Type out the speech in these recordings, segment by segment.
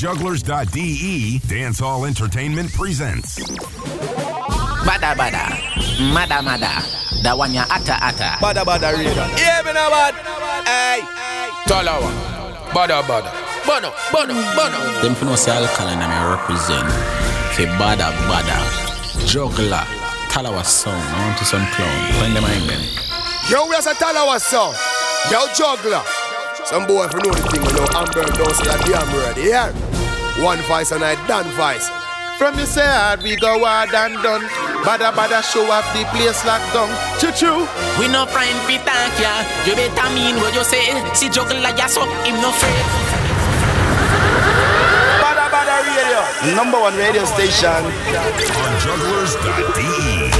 jugglerz.de, Dancehall Entertainment presents. Bada bada, mada mada, da one ya ata ata. Bada bada reader. Yeah, me know what? Hey. Talawah. Bada bada. Bono, bono, bono. Them for no say alkaline and I represent. Ke bada bada, juggler, Talawah sound. I want to some clown. Find them in them. Yo, we are a Talawah song. Yo, juggler. Some boy if you know the thing, you know, Amber don't say a damn word. Yeah. One voice and I done voice. From you say hard, we go hard and done. Bada bada show off the place locked down. Choo choo. We no friend fi thank ya. You better mean what you say. See juggler ya so him no afraid. Badda Badda Radio. Number one radio station. On jugglerz.de.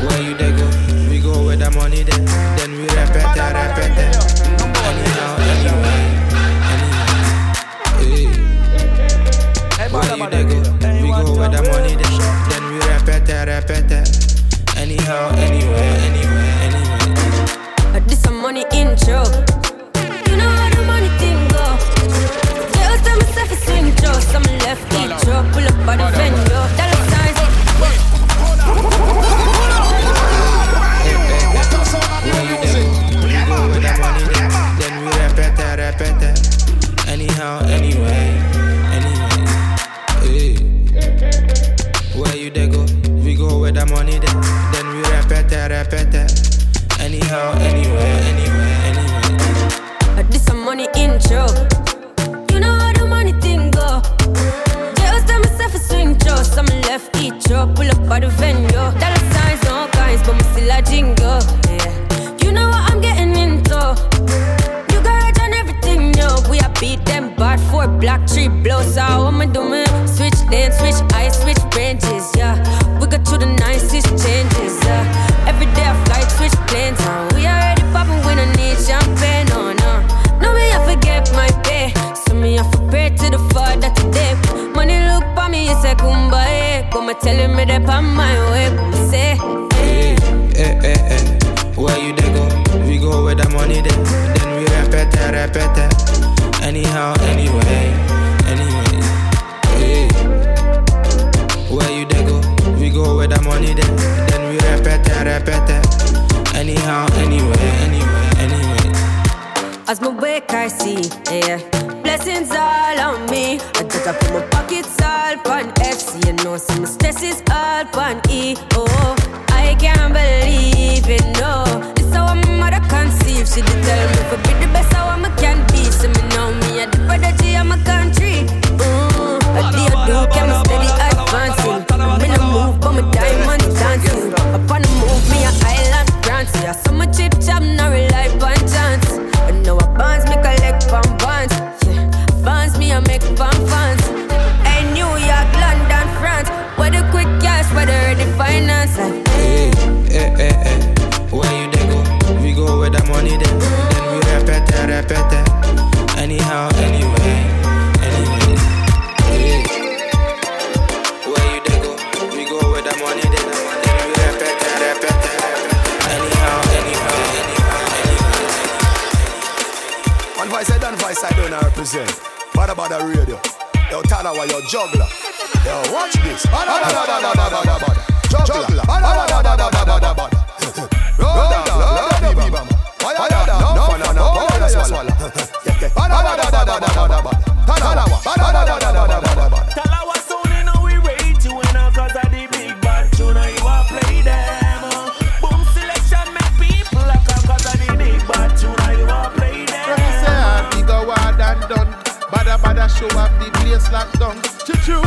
Where you they go? We go where the money there. Then we repeat it, repeat they go? We go where the money there. Then we repeat it, repeat it. Anyhow, anyway, anyway, anyway. But this some money intro. You know how the money thing go. Girls tell myself it's swing Joe. Some left intro. Pull up by the tree blows out. Me do me?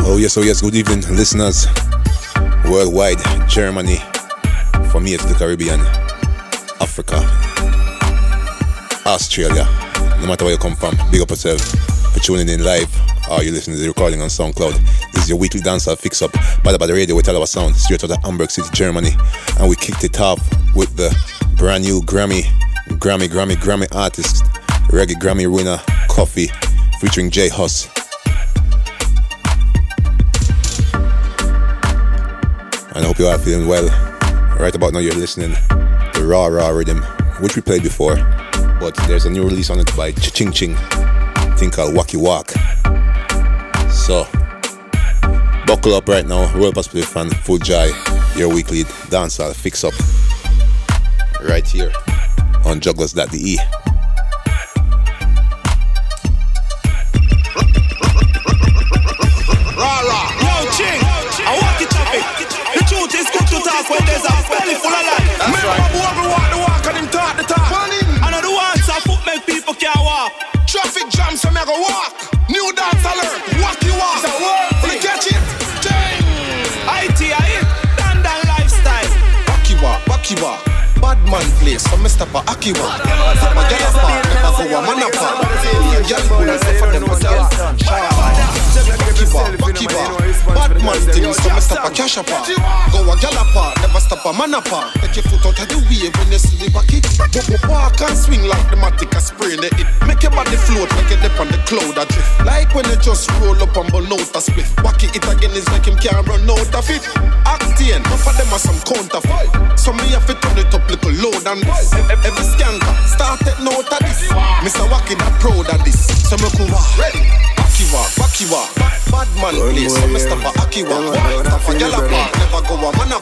Oh yes, oh yes, good evening, listeners. Worldwide, Germany, from here to the Caribbean, Africa, Australia. No matter where you come from, big up yourself for tuning in live or you listening to the recording on SoundCloud. This is your weekly dancehall fix up by the, by the radio with all our sound straight out of Hamburg City, Germany. And we kicked it off with the brand new Grammy, Grammy, Grammy, Grammy artist, reggae Grammy winner, Koffee, featuring J Hus. And I hope you are feeling well. Right about now, you're listening to Raw Raw Rhythm, which we played before. but there's a new release on it by Ching Ching, thing called Wacky Walk. So, buckle up right now, roll past fan, joy, your weekly dancehall fix up right here on jugglerz.de. walk. Man place, so me stop a. Stop a get a part, never go a man apart. Me a girl bulls, for them a Bakiba, Bakiba. Bad man thing, so me stop a cash apart. Go a gal apart, never stop a man apart. Take your foot out of the way when you see the backy. Walk and swing like the matic a spray the it. Make your body float like a dip on the cloud a drift. Like when you just roll up and burn out a spliff. Wacky it again is like him can't run out of it. Acting, enough of them are some counterfeit. So me have to turn it up little load and this. Every skanker, start take note of this. Mr. Wacky that proud of this. So me cool, ready. Akiwa, Bakiwa, bad man place. So me stop a Akiwa, stop a Galapa, never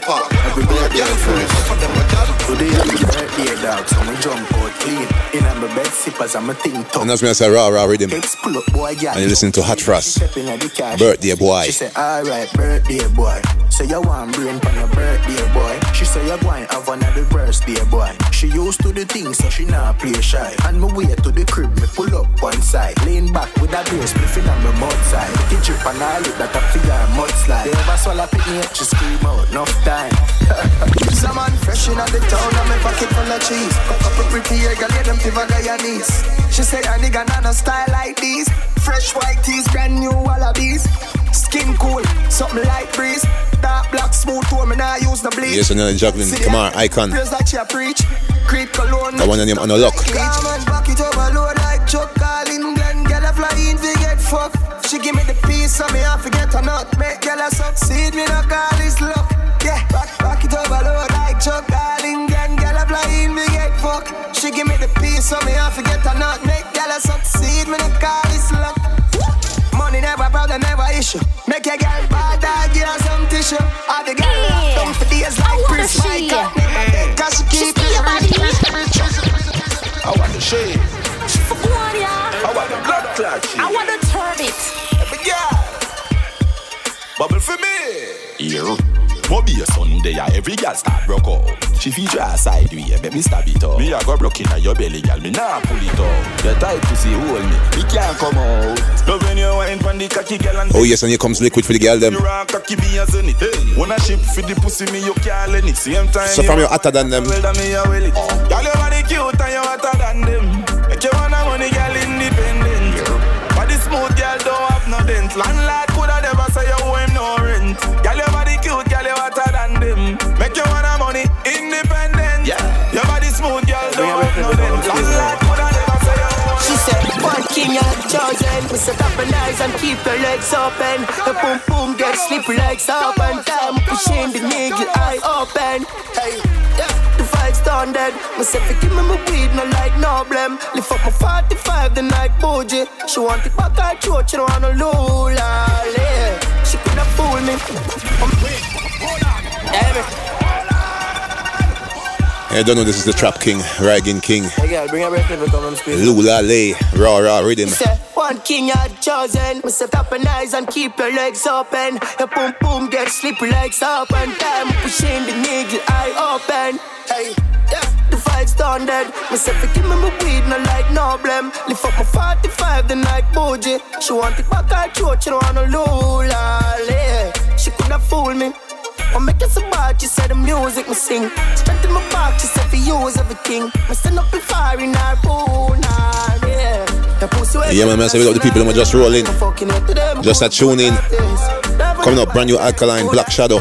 go. Every a gal. Today I'm birthday dog, so me jump out clean. In my bed sippers, I'm a thing top. And that's me I say raw raw rhythm. And you listen to Hot Frost. Birthday boy. She say alright, birthday boy. So you want brain for your birthday boy. She say you going have another birthday boy. She used to the thing, so she not play shy. And me way to the crib, me pull up one side, lean back with a beer spliffing on my mouth side. Drip and all it that I feel mudslide. They ever swallow pick me up, she scream out, enough time. Some man fresh in the town, I'm a pocket full of cheese. Couple pretty hair, girl, yeah, them fever Guyanese. She say a nigga not a style like these. Fresh white tees, brand new wallabies. Skin cool, something light breeze. Dark black smooth to me now use the bleach. Yes, another juggling. Come on, icon. Praise that you preach. Creep cologne. That one on him on a lock. Come on, back it overload like Chuck Carlin Glenn. Girl, I fly in, we get fucked. She give me the piece, so me I forget or not. Make girl I succeed, me no call this luck. Yeah, back, back it overload like Chuck Carlin Glenn. Girl, I fly in, we get fucked. She give me the piece, so me I forget or not. Make girl I succeed, me no call this luck. Money never problem, never issue. Make your girl bad, I give her some tissue. All the girl yeah. down for days like Chris Michael. Cause she keep it I want the shade. I want the blood clot. I want to turn it. Every girl. Bubble for me. Here. Mobi a Sunday, every girl start broke out. She feel try sideway, make me stab it up. Me a go broke in your belly, girl, me nah pull it up. You tight to see hold me, me can't come out. Love when you wine pon the cocky girl and Oh yes, and here comes liquid for the girl them. You rock cocky be as it. Hey, wanna ship for the pussy, me you can't let it. Same time. So from you hotter than them. Well, me a well it. Oh. Girl, your body cute and you hotter than them. Make you wanna money, girl, independent. But the smooth girl don't have no dent. Landlord coulda never say you owe him no rent. She said, one king you're chosen. We set up and eyes and keep your legs open. The boom boom get slippery like soap and time. Pushing the nigga eye open. Hey, yeah. The vibes done dead. Myself, give me my weed, no like no blame. Lift up my 45 the night bougie. She want it back, I throat, she don't want no lula. Yeah. She coulda fool me. I don't know this is the Trap King, Ragging King. Hey girl, bring a breath come and. Lula Lay, raw raw rhythm. Say, one king you're chosen. We set up and eyes and keep your legs open. Your boom boom get slippery like soap and time pushing the nigga eye open. Hey, yeah, the vibes done dead. Myself, give me my weed, no like no blame. Lift up my 45 the night bougie. She want it back, I throat, she don't want no lula. She coulda fool me. I'm making some bad, she said the music me sing. Strength in my back, she said for use everything. Me stand up and fire in her pool, nah, yeah. Yeah, man, man, so we got the people who are just rolling. Just a tune in. Coming up, brand new Alkaline, Black Shadow,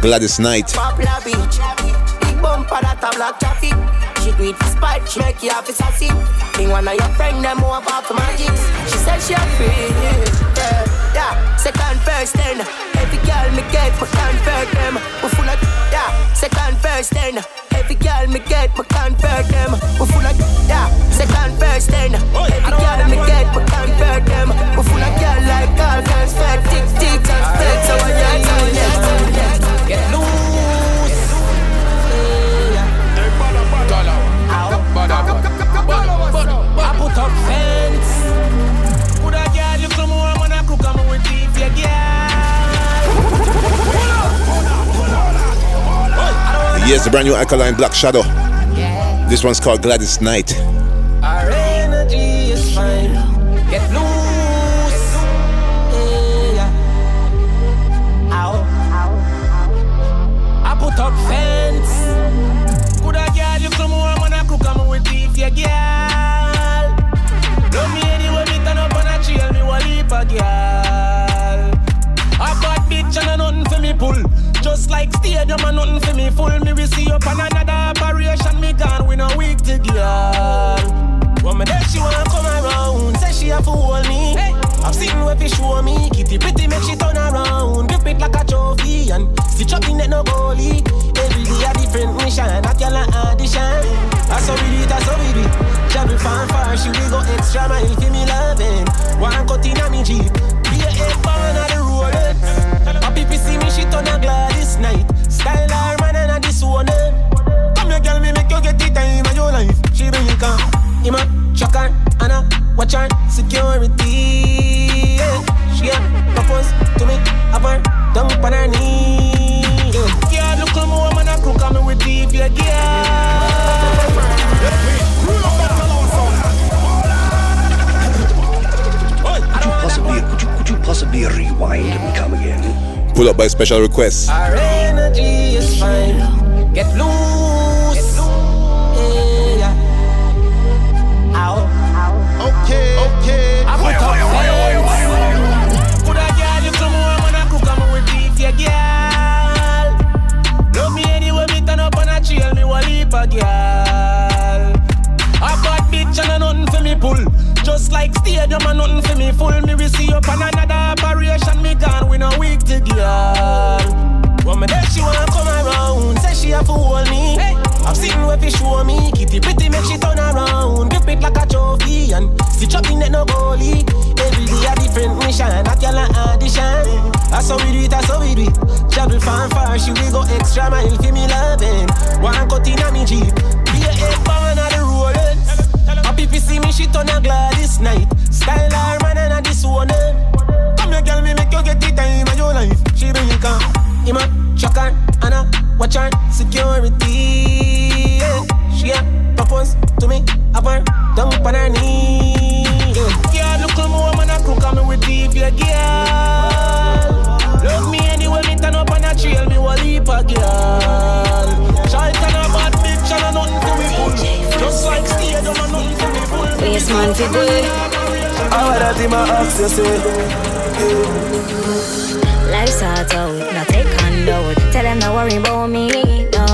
Gladys Knight. Popular. Big bumper that black traffic. She do it for spite, she make you have a sassy. Think one of your friend them off for magic. She said she a free. Yeah, yeah. Second, first, then. Every girl me get, me convert them. We full of yeah, second verse then. Every girl me get, me convert them. We full of yeah, second verse then. Every girl me get, me convert them. We full of girl like all girls, fat, tick, tick, just fat, so yeah. It's a brand new Alkaline Black Shadow. This one's called Gladys Knight. In it no goalie. Every day a different mission. I tell her audition. I saw we it, I saw we it. Travel far far, she will go extra mile for me loving. One cut in a me jeep. Be a head born of the Rolex. A people see me, she turn a Gladys Knight. Style her man and a this one. Come here, girl, me make you get the time of your life. She bring you come. Him a shock her, and a watch her security. Rewind and come again? Pull up by special request. Our energy is fine. Get loose. Yeah. Ow. Okay, okay. I put up fence. Put a girl, you come home and I cook, I'm with beef, yeah, girl. Love me anyway, me turn up on a trail, me want leap a girl. A bad bitch and a nothing for me pull. Just like stadium and nothing for me full. Me we see up on another she wanna come around. Say she have to hold me. I've seen where fi show me. Kitty pretty make she turn around. Grip it like a trophy and stitch up in it no goalie. Every day a different mission. I tell her audition. That's how we do it. That's how we do it. Travel far far. She will go extra mile for me loving. One cut in a me jeep. Be a head of the Rolex. A people see me, she turn a Gladys Knight. Style her man and a this one. Come here, girl, me make you get the time of your life. She bring you come. Him a shock her and a watch her security. Yeah. She a propose to me, have her dump on her knee. Yeah, look at me, woman, a crook, I'm with deep, yeah, girl. Love me anyway, me turn up on a trail, me will leap a girl. Child and a bad bitch and a nothing to me pull. Just like stadium and nothing to me pull. Waste man fi good. How that in my ask you say? Life's hard out, not take handout. Tell them not worry about me, no.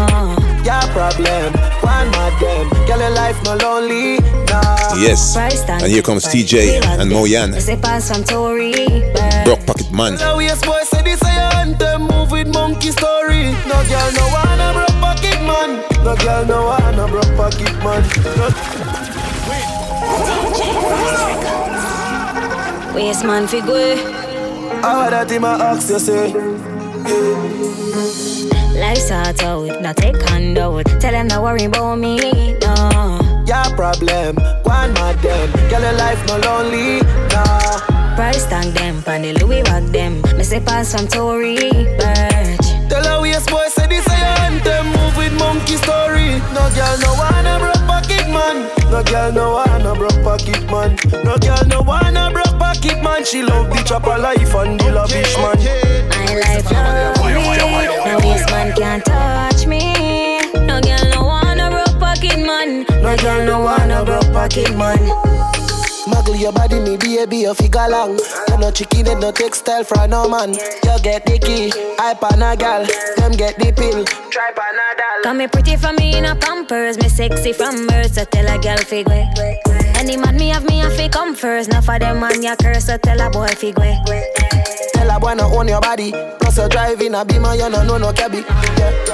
Your problem, one mad them. Girl, your life no lonely, nah. Yes. And here comes TJ and Moyan. Say pass from Tory, but Brock Pocket Man. Now yes, boy, say this a anthem. Move with monkey story. No girl, no one a broke pocket man. No girl, no one a broke pocket man. waste man fi good. How that in my ask you say? Life's hard out, not take handout. Tell them not worry about me, no. Your problem, one mad them. Girl, your life no lonely, nah. Price tag them, pan the Louis bag them. Me say pass from Tory, Birch. Tell her yes, boy, say this a anthem. Move with monkey story. No girl, no one a broke pocket man. No girl, no one a broke pocket man. No girl, no one a broke pocket man. She love the chopper life and the lavish man. My life lovely, no waste man can't touch me. No girl, no one a broke pocket man. No girl, no want a broke pocket man. Muggle your body, me baby, you figure long. You no chicken, and no textile for no man. You get the key, I pan a gal, them get the pill. Try panadol. Come me pretty for me in a pampers, me sexy from birth, so tell a girl fi go. Any man me have me a fi come first, now for them man ya curse, so tell a boy fi go. Tell a boy no own your body, plus you driving a beamer, you no know no cabby. Yeah.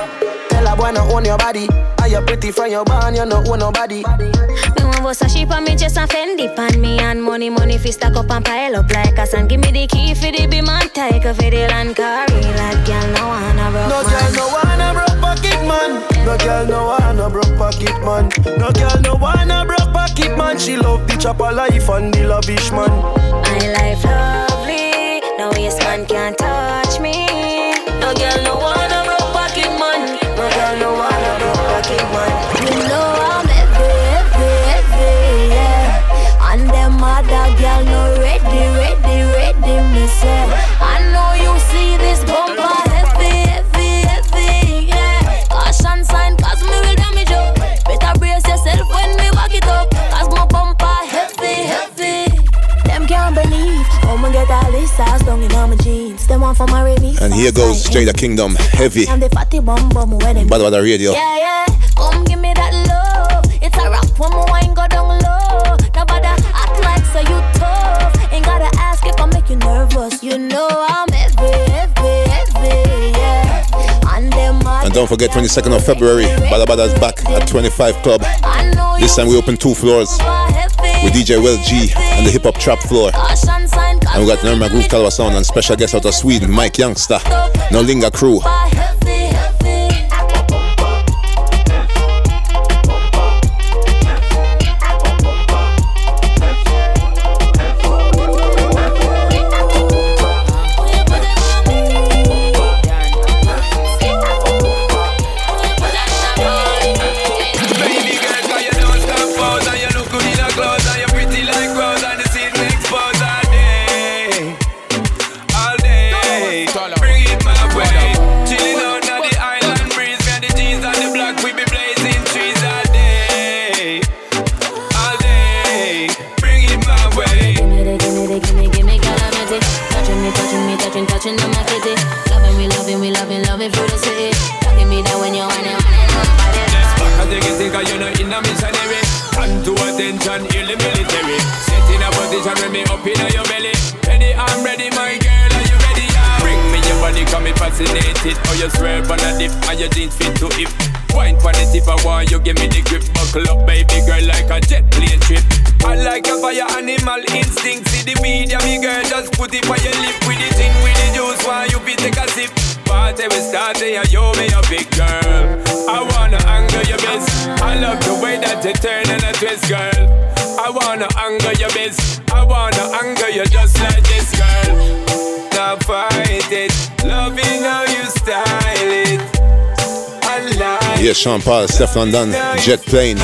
Tell a boy no own your body, and you pretty from your barn, you no own nobody. Me want bust a sheep on me just a Fendi pan me and money money fi stack up and pile up like a sand. Give me the key for the be man take for the land carry like girl no wanna broke No girl no wanna broke pocket man. No girl no wanna broke pocket man. No girl no wanna broke pocket man. She love the chopper life and the lavish man. My life lovely, no waste man can't touch me. No girl no wanna here goes Kingdom, heavy. And the fatty bum bum when them. Bad Bad Radio. Yeah, yeah. Come give me that love. It's a rap when my wine go down low. Nobody act like so you tough. Ain't gotta ask if I make you nervous. You know I'm heavy, heavy, heavy, yeah. And And don't forget, 22nd of February, Badda Badda is back at 25 Club. This time we open two floors with DJ Will G and the hip hop trap floor. And we got Norma Groove Talawah Sound and special guest out of Sweden, Mike Youngster. No Linga Crew. Fascinated. How you swerve on a dip, and your jeans fit to hip. Wine for the tip, I want you give me the grip. Buckle up, baby girl, like a jet plane trip. I like a fire animal instinct. See the media, me girl, just put it on your lip. With the thing, with the juice, why you be take a sip? Party we start, and you me a big girl. I wanna anger your best. I love the way that you turn and a twist, girl. I wanna anger your best. I wanna anger you just like this, girl. Now fight it, loving how you style it. I like Yes, Sean Paul, Stefflon Don, Jet Plane.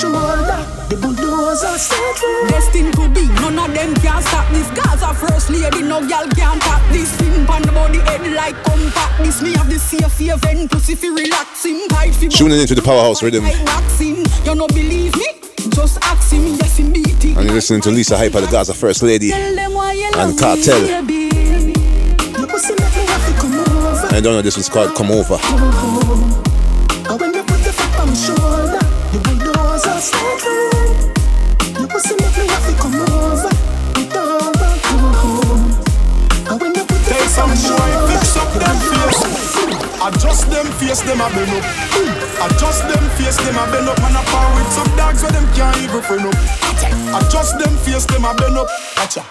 Shoulder, the bulldozer start roll. Destined to be, none of them can stop this. Gaza first lady, no girl can tap this. Sing pan the body head like compact. This me have the safe event, pussy fi relaxing. Hide fi Tuning into the Powerhouse Rhythm. like. You no believe me? Just ask him, yes he beat. And you're listening to Lisa Hyper, the Gaza First Lady. Tell them why you love And Cartel. me, baby. You pussy make me have to come over. I don't know this was called Come Over. Face, them a bend up. Adjust them face, them a bend up. Man a par with some dogs where them can't even friend up. Adjust them face, them a bend up.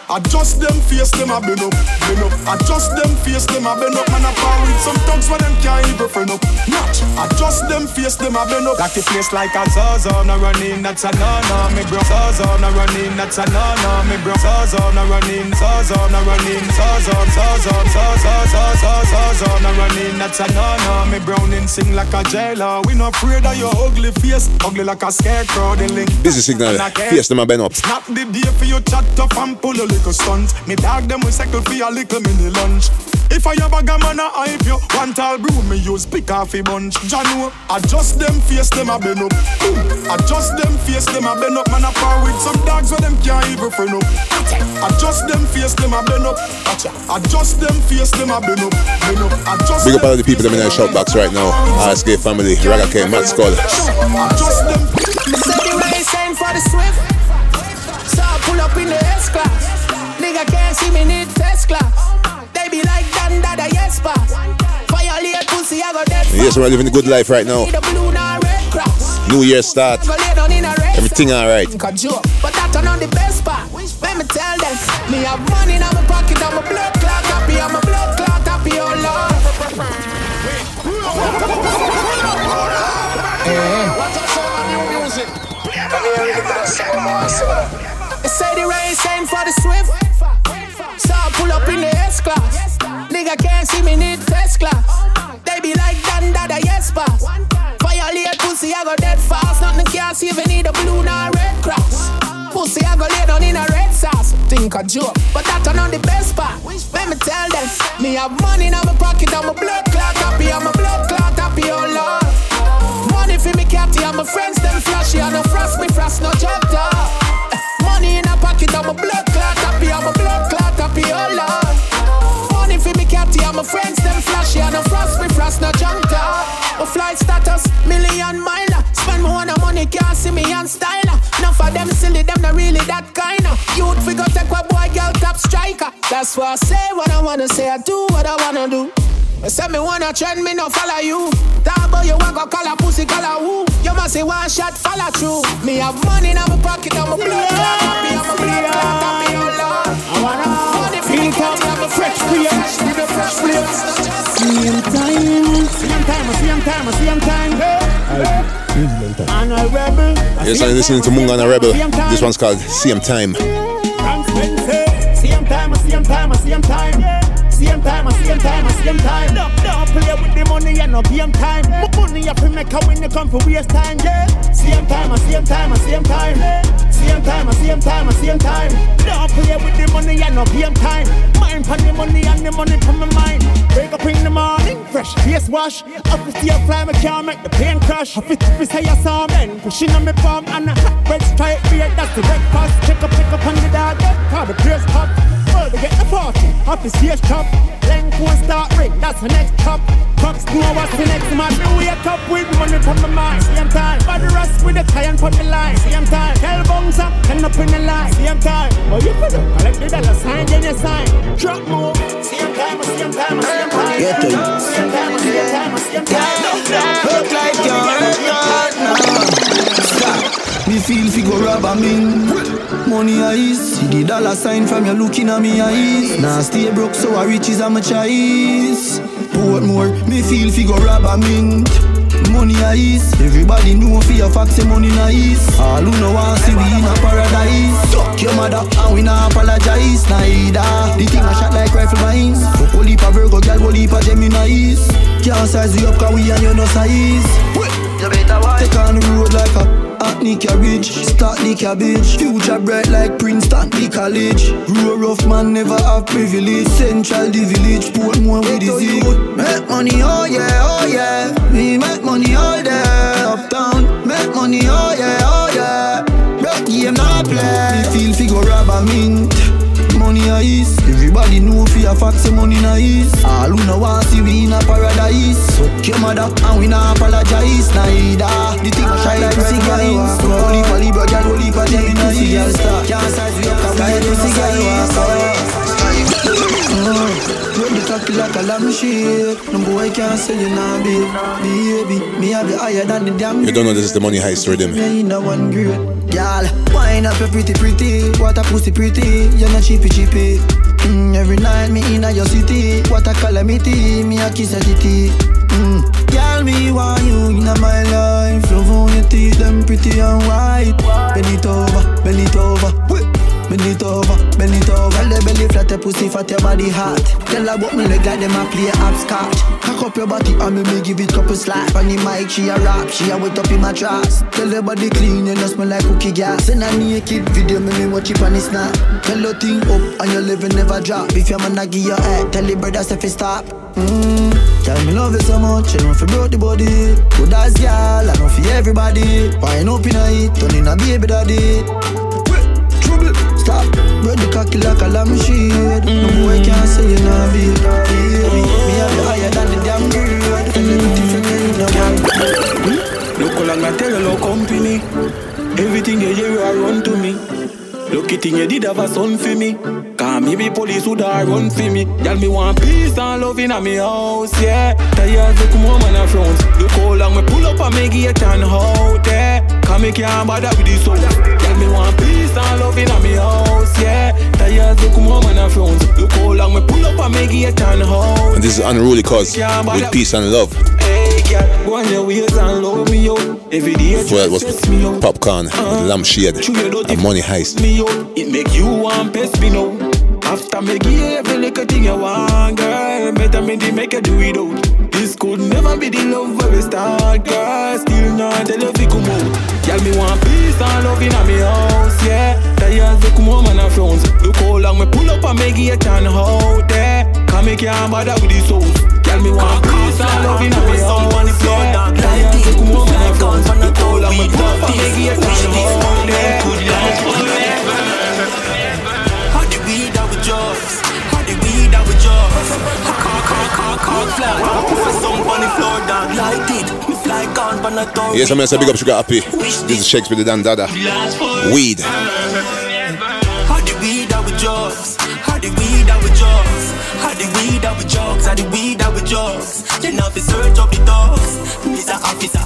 Adjust them face, them a bend up. Bend up. Adjust them face, them a bend up. Man a par with some dogs where them can't even friend up. Notch. Adjust them face, them a bend up. Like the place like a Zaza, no running, that's a no no, me bro. Zaza, no running, that's a no no, me bro. Zaza, no running, Zaza, no running, Zaza, Zaza, Zaza, Zaza, Zaza, no running, that's a no no, me browning sing like a jailer. We no afraid of your ugly face, ugly like a scarecrow. The link. Busy signal, face them a bend up. Snap the day for you chat up and pull a little stunt. Me dog them we cycle for a little mini lunch. If I have a gammon a hype you, one tall broom me use pick off a bunch. Janu, adjust them face them a bend up. Adjust them face them a bend up. Man a par with some dogs where them can't even friend up. Adjust them face them a bend up. Adjust them face them a bend up. Bend up. Adjust Big up all the people that in the shout box right now. RSK family, Raga K, Matt Skull. The yes we're living the good life right now. New Year start. Everything alright. But the best part. Let me tell them, me have money in my pocket, I'm a blood happy, I'm a blood They say the race for the swift. So I pull up in the S class. Nigga can't see me need class. They be like yes pass. Violate pussy, I go dead fast. Nothing can you need a blue nor red cross. Pussy, I go lay down in a red sauce. think a joke. But that's not the best part. Let me tell them. Me have money in my pocket, I'm a blood clot happy, I'm a blood clot happy, oh Lord. Money for me catty, I'm a friends, them flashy, and no frost me frost, no job. Money in a pocket, I'm a blood clot happy, I'm a blood clot happy, oh Lord. Money for me catty, I'm a friends, them flashy, and no frost me frost, no junk. My flight status, million miler. Spend more on money, can't see me on styler. Enough of them silly, them not really that kinda. Youth figure take a boy, girl, top striker. That's why I say what I wanna say, I do what I wanna do. You say me wanna trend, me no follow you. About you want go call a pussy, call a who? You must say one shot, follow through. Me have money in my pocket, I'm a blood clot, happy, I'm a blood clot, happy, oh Lord. I wanna money me, cat, I'm a fresh clear, with a fresh clear. Same time, same time, same time, same time. And a rebel. Yes, I'm listening to Munga Honorebel. This one's called Same Time. Same time, same time, same time. Same time, same time, same time. Don't, don't play with the money and no game time. Money you fi make a when you come for waste time, yeah. Same time, same time, same time. Same time, same time, same time. Don't play with the money and no game time. Mind for the money and the money from my mind. Wake up in the morning, fresh face wash. Up to steel fly, me can't make the pain crash. I fit to say I saw men pushing on me palm and a hot red stripe beard. That's the breakfast. Check up, pick up on the dog. Call the place pop. They get the party. Off the stage chop. Length won't start ring. That's the next chop. Cops know what's the next man. Me wake up with money from my mind. Same time. Body rust with the tie and put the line. Same time. Tell bones up. End up in the line. Same time. Oh, you put up. Collect the dollar sign. Then you sign. Drop move. Same time. Same time. Same time. Get you. Same time. Same time. Same time. Look like you're hurt now. Stop. Me feel fi go rob a ming. Money eyes, see the dollar sign from you looking at me eyes. Now stay broke, so I riches am a choice. Portmore, me feel fi go rob a mint. Money eyes, everybody know fi your facts say money nice. All who know want see we in a paradise. Suck your mother and we not apologize neither. The thing a shot like rifle mines. So pull heap a Virgo, girl, pull heap a Gemini's. Can't size we up 'cause we and you no size. You better watch. Take on the road like a Hackney carriage, start the cabbage. Future bright like Princeton, the college. Grow rough man never have privilege. Central the village, Portmore with the zig. Make money, oh yeah. Fi a fact say money nice. All who know want see we in a paradise. Fuck your mother and we not apologize neither. The thing a shine like red wines. Holy poly bro, girl, holy pa them in a girl star. Can't size we up 'cause we ain't no girl mm. walk Run the cocky like a lamb shit. No boy can't sell you now, babe. Baby, me have you higher than the damn. You don't know this is the money heist rhythm. Yeah, you know one great. Girl, wine up your pretty pretty. What a pussy pretty. You're not cheapy cheapy. Mm, every night me in your city. What a calamity. Me a kiss a titty. Mm. Girl, me want you in my life. Love on your teeth, them pretty and white. Bend it over, bend it over. Wait. Bend it over, bend it over. The belly flat, your pussy fat, your body hot. Tell her about me leg like them a play hopscotch. Cock up your body and me me give it couple slap. On the mic, she a rap, she a wet up in my tracks. Tell her body clean, you know smell like cookie gas. Send a naked video, me me watch it on the snap. Tell her thing up and your level never drop. If your man a give your head, tell the brother if it stop. Mmm, tell me love you so much, you know fi broke the body. Good as girl, I know fi everybody. Wine up in a it, turn in a baby daddy. Cocky like a lamb shade. No boy can't say you nah be baby. Me have the higher than the damn grade. Everything for me, no man. Look how long I tell you, no company. Everything you hear, I run to me. Lucky thing you did have a son for me. Cause me police would have run for me. Y'all me want peace and love in a me house, yeah. Tired look home and a front. Look how long me pull up and me gate and out, yeah. Cause me can't bother with this soul. Y'all me want peace and love in a me house, yeah. Tired look home and a front. Look how long me pull up and me gate and. And this is Unruly Cause with peace and love. Hey, girl, go on your ways and love me out. Every day, Before that was Popcaan with Lampshade and Money Heist. me out. It make you want best me know. After me give every little thing you want, girl. Better me the make you do it out. This could never be the love where we start, girl. Still not tell you fi come out. Girl, me want peace and love in me house, yeah. Tired, look more man and frowns. Look how long me pull up and make it can hold there. Come me can't bother with the souls. Tell me one peace and love in me heart. on the floor, dog. Tired, look more man and frowns. Look how long me pull up and make it hold there. Could last forever. How the weed that we drugs? How the weed that we drugs? Yes, I'm gonna say big up Sugar Happy. This is Shakespeare the Dan Dada. Weed. How the weed that we drugs? How the weed that we drugs? Then have to search up the dogs. Mr. Officer.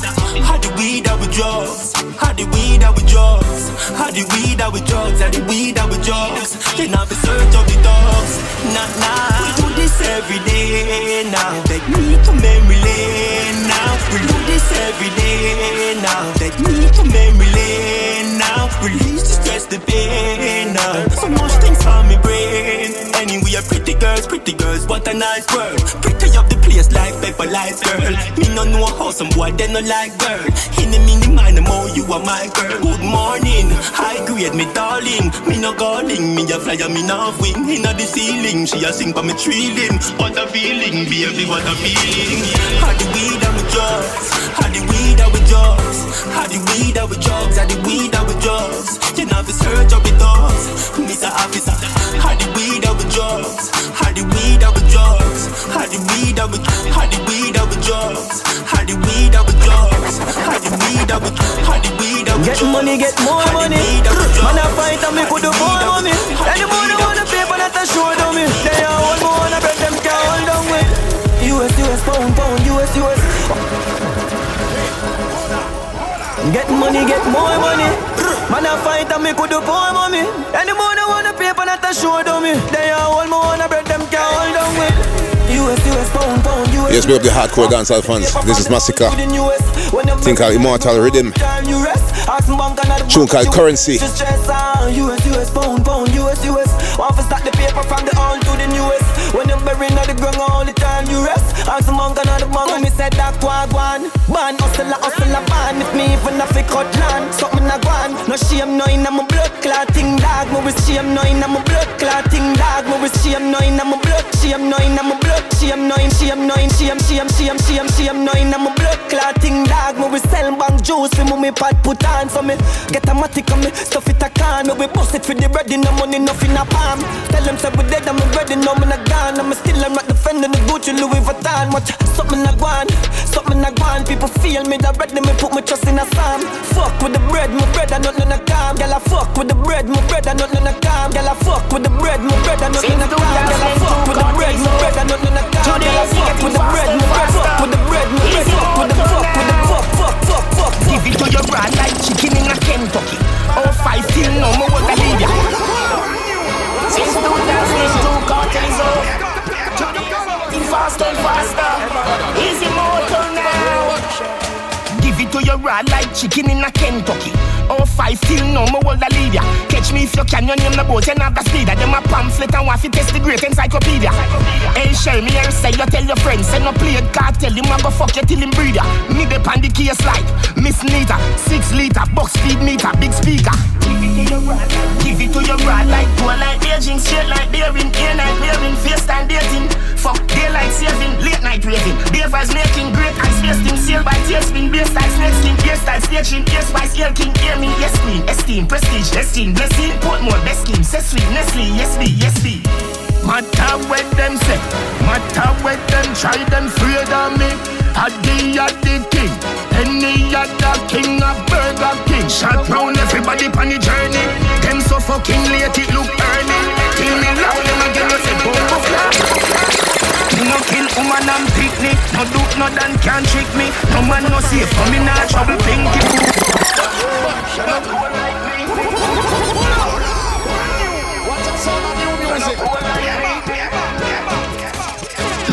How the weed that we drugs? How the weed that we drugs? How the weed that we drugs? How the weed that we drugs? Then have to search up the dogs. Nah, nah. We do this every day now. Take me to memory lane now. We do this every day now. Take me to memory lane now. Release the the pain now. So much things on my brain. Anyway, pretty girls, pretty girls, what a nice world. Pretty up the place like pepper lights, girl. Me no know how some boy they no like girl. In the mini mind, more you are my girl. Good morning, high grade, me darling. Me no calling, me a flyer, me no wing. Inna the ceiling, she a sing for me thrilling. What a feeling, baby, what a feeling. How the weed we drugs, how the weed we drugs, how the weed we drugs, how the weed we drugs. You know the search of the dogs, Mr. Officer. How the weed and we drugs, how the weed and we drugs, how the weed and we, how the weed and we drugs, how the weed and we drugs, how the weed and we, how the weed and we Get money, get more money. Man, I fight and me could do more money. Any more they wanna pay, but not a show to me. They are all more wanna break them can't hold on with. US, US, pound, pound, US, US. Get money, get more money. Man, I fight and me could do more money. Any more wanna but not a show me. They are all more wanna break them can't hold on with. US, US, pound, pound, US. Yes, we up the hardcore dancehall fans. This is Masicka. Think called Immortal Rhythm. Tune called Currency. Just stress on US, US, pound, pound, US, US. Want to start the paper from the old to the newest. When you're buried on the ground all the time, you rest. Ask the monk and the monk, me said that wagwan. Ban, hustle, a hustle, a ban. If me even a fake cut land, something a gwan. No shame, no in my blood clotting dog. Me with shame, no in my blood clotting dog. Me with shame, in my blood, shame, in my blood, shame, no in, shame, no in, shame, shame, shame, shame, shame, in my blood clotting dog. Me with sell bank juice, me pad put on for me. Get a matic on me, stuff it a can. Me we bust it for the bread, no money, nothing a palm. Tell them say we dead, I'm ready, no me not gone. I'm still I'm not defending the Gucci Louis Vuitton. Watch something I gone, something I gone. People feel me that ready, me put my trust in a psalm. Fuck with the bread, my bread, I not none a calm. Girl I fuck with the bread, my bread, I not none a calm. Girl I fuck with the bread, my bread, I not none a calm. Girl I fuck with the bread, my bread, I not none a calm. Girl I fuck with the bread, my bread, fuck with the bread, my bread, fuck with the fuck with the fuck, fuck, fuck, fuck. Give it to your brand like chicken in a Kentucky. Oh, five till no more what I leave ya. Since 2002, cartel is over. Faster and faster. Easy motor now. Give it to your rod like chicken in a Kentucky. Oh, five till no more will I leave ya. Catch me if you can, your name the boat, you have the speed. Them a pamphlet and to test the great encyclopedia. Hey, share me here, say you tell your friends. Say no play it, cartel, him a go fuck you till him breed ya. Me the pan the case like Miss Nita, six liter, box speed meter, big speaker. Give it to your rod, give it to your rod like poor like aging, straight like daring, air night wearing, FaceTime dating. Fuck daylight saving, late night raving. Davers making great ice wasting, sail by tailspin, bass like snake skin, hairstyle staging, ear spice, ear king, ear me, yes queen, esteem, prestige, esteem, blessing, Portmore, best scheme, say sweet, Nestle, yes be, yes be. Matter what them say, matter what them try, them afraid of me. A day at the king, any other king of Burger King. Shot round everybody on the journey. Them so fucking late, it look early. Kill me loud, them again, you say, boom, boom, Me no kill woman and picnic. No do no dan can trick me. No man no safe for me not trouble pinky Me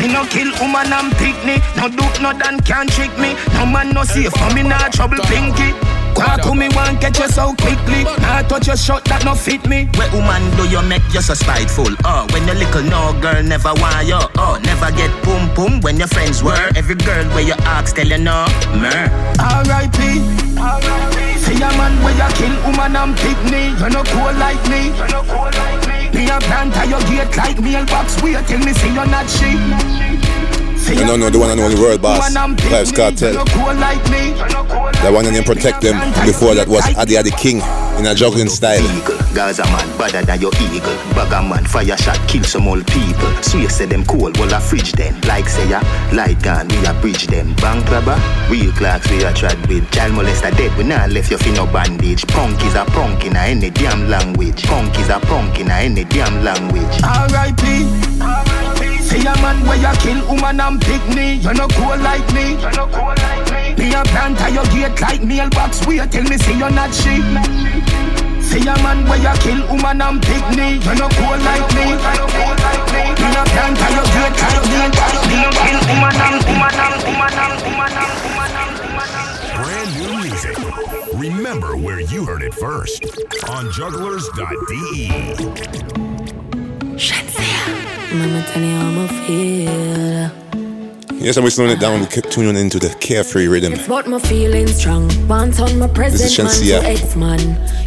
no kill woman and picnic No do no dan can trick me No man no safe for me not trouble pinky to me one catch you so quickly Nah touch your shot that no fit me Where woman do you make you so spiteful? Oh, when you little no girl never want you. Oh, never get boom boom when your friends were. Every girl where you ask tell you no. Mer. R.I.P. Say a man where you kill woman and picnic. You no cool like me. You no cool like me. Me a plant your gate like mailbox. Wait till me see you're not she. You don't know the one and only world boss, Vybz Kartel. The one and protect them. Before that was Adi Adi King in a juggling style. Gaza man, better than your eagle. Bagger man, fire shot, kill some old people. Swear say them cold, well I fridge them. Like say ya, light gun, we a bridge them. Bank robber, real clocks we a trad with. Child molester dead, we not left your fin no bandage. Punk is a punk in a any damn language. Punk is a punk in a any damn language. R.I.P. Say a man where you kill woman and picnic. You no cool like me. You no cool like me. Me a plant at your gate like mailbox. Wait till me see you're not she. Say a man where you kill woman and picnic. You no cool like me. You no cool like me. Me a plant at your gate like mailbox. Me no kill woman and woman and woman and woman and woman and Brand new music. Remember where you heard it first on jugglerz.de. Mama tell you how I feel. Yes, and we're slowing it down. We keep tuning into the carefree rhythm. It's what my feeling strong. Want on my present This is man Shenseea. ex-man.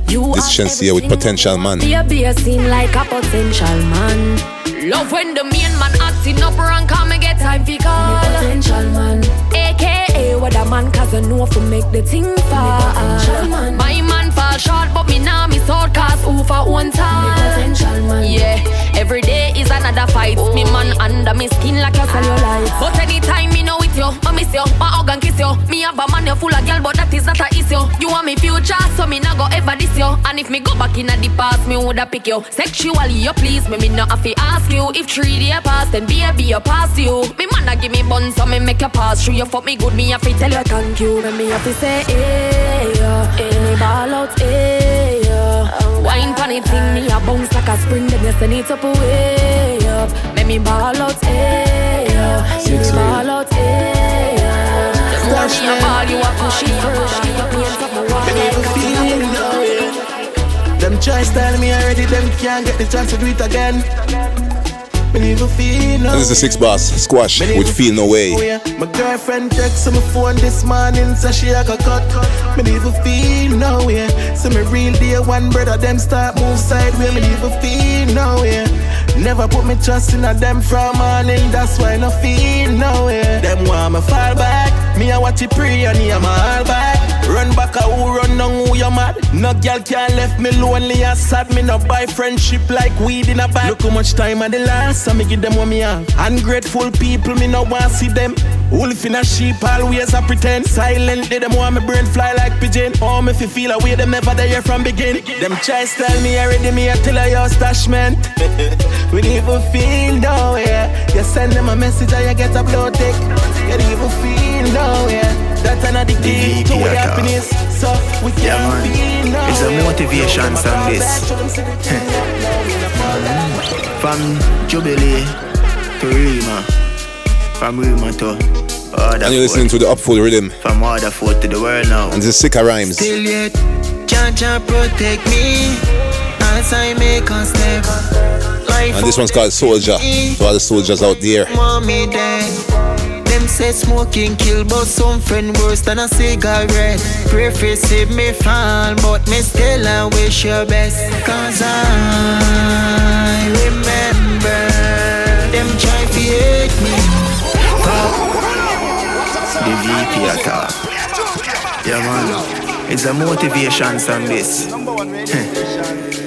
You This is Shenseea with Potential Man. Be a be a seem like a potential man. Love when the main man acting up wrong, come and get time fi call. Me potential man. AKA what a man cause I know for make the thing fall. Potential man. My man fall short, but me now me sword cause who for one time. potential man. Yeah, every day is another fight. Me man under me skin like a cellulite. Oh. But anytime me know with you, I miss you, my hug and kiss you. Me have a man you full of girl, but that is not a issue. You want me future, so me not go ever diss you. And if me go back in the past, me woulda pick you. Sexually you please me, me not have to ask you. If three day pass, then baby you pass you. Me man a give me bun, so me make you pass through. You fuck me good, me have to tell you thank you. Then me have to say, hey, yeah, me ball out, hey, yeah. Wine pon it thing, me a bounce like a spring, then you send it up away up. Make me ball out, hey, yeah. See me ball out, hey, yeah. The more me a ball, you a push it paint up my wall like a feeling now. Them try style me already, them can't get the chance to do it again. This is the six boss squash with Feel No Way. My girlfriend texts on my phone this morning, say she a got cut. Me never feel no way. So me real dear one brother, them start move sideways. Me never feel no way. Never put me trust in a them from morning, that's why no feel no way. Them want me fall back, me a watch it pray and yeah, my all back. Run back a who run down who you mad. No girl can left me lonely and sad. Me no buy friendship like weed in a bag. Look how much time I the last, and me give them what me have. Ungrateful people, me no want see them. Wolf in a sheep, always a pretend. Silently, them want me brain fly like pigeon. Oh, me fi feel away, them never there from begin. Them try style me already, me a tell her your stash man. we never feel no way. You send them a message and you get a blow tick. You never feel no way. That's another key to our happiness. So we can't Yeah, man. feel no It's a motivation song, this. From Jubilee to Rima. From Rima to And you're listening to the Upful Rhythm. From Waterford to the world now. And this is Sikka Rymes. Still yet, Jah protect me as I make a step. Life And this one's called Soldier. To all the soldiers out there. Say smoking kill, but some friend worse than a cigarette. Pray for save me fall, but me still I wish you best. Cause I remember them try to hate me. The VP attack. Yeah man, it's a motivation song this.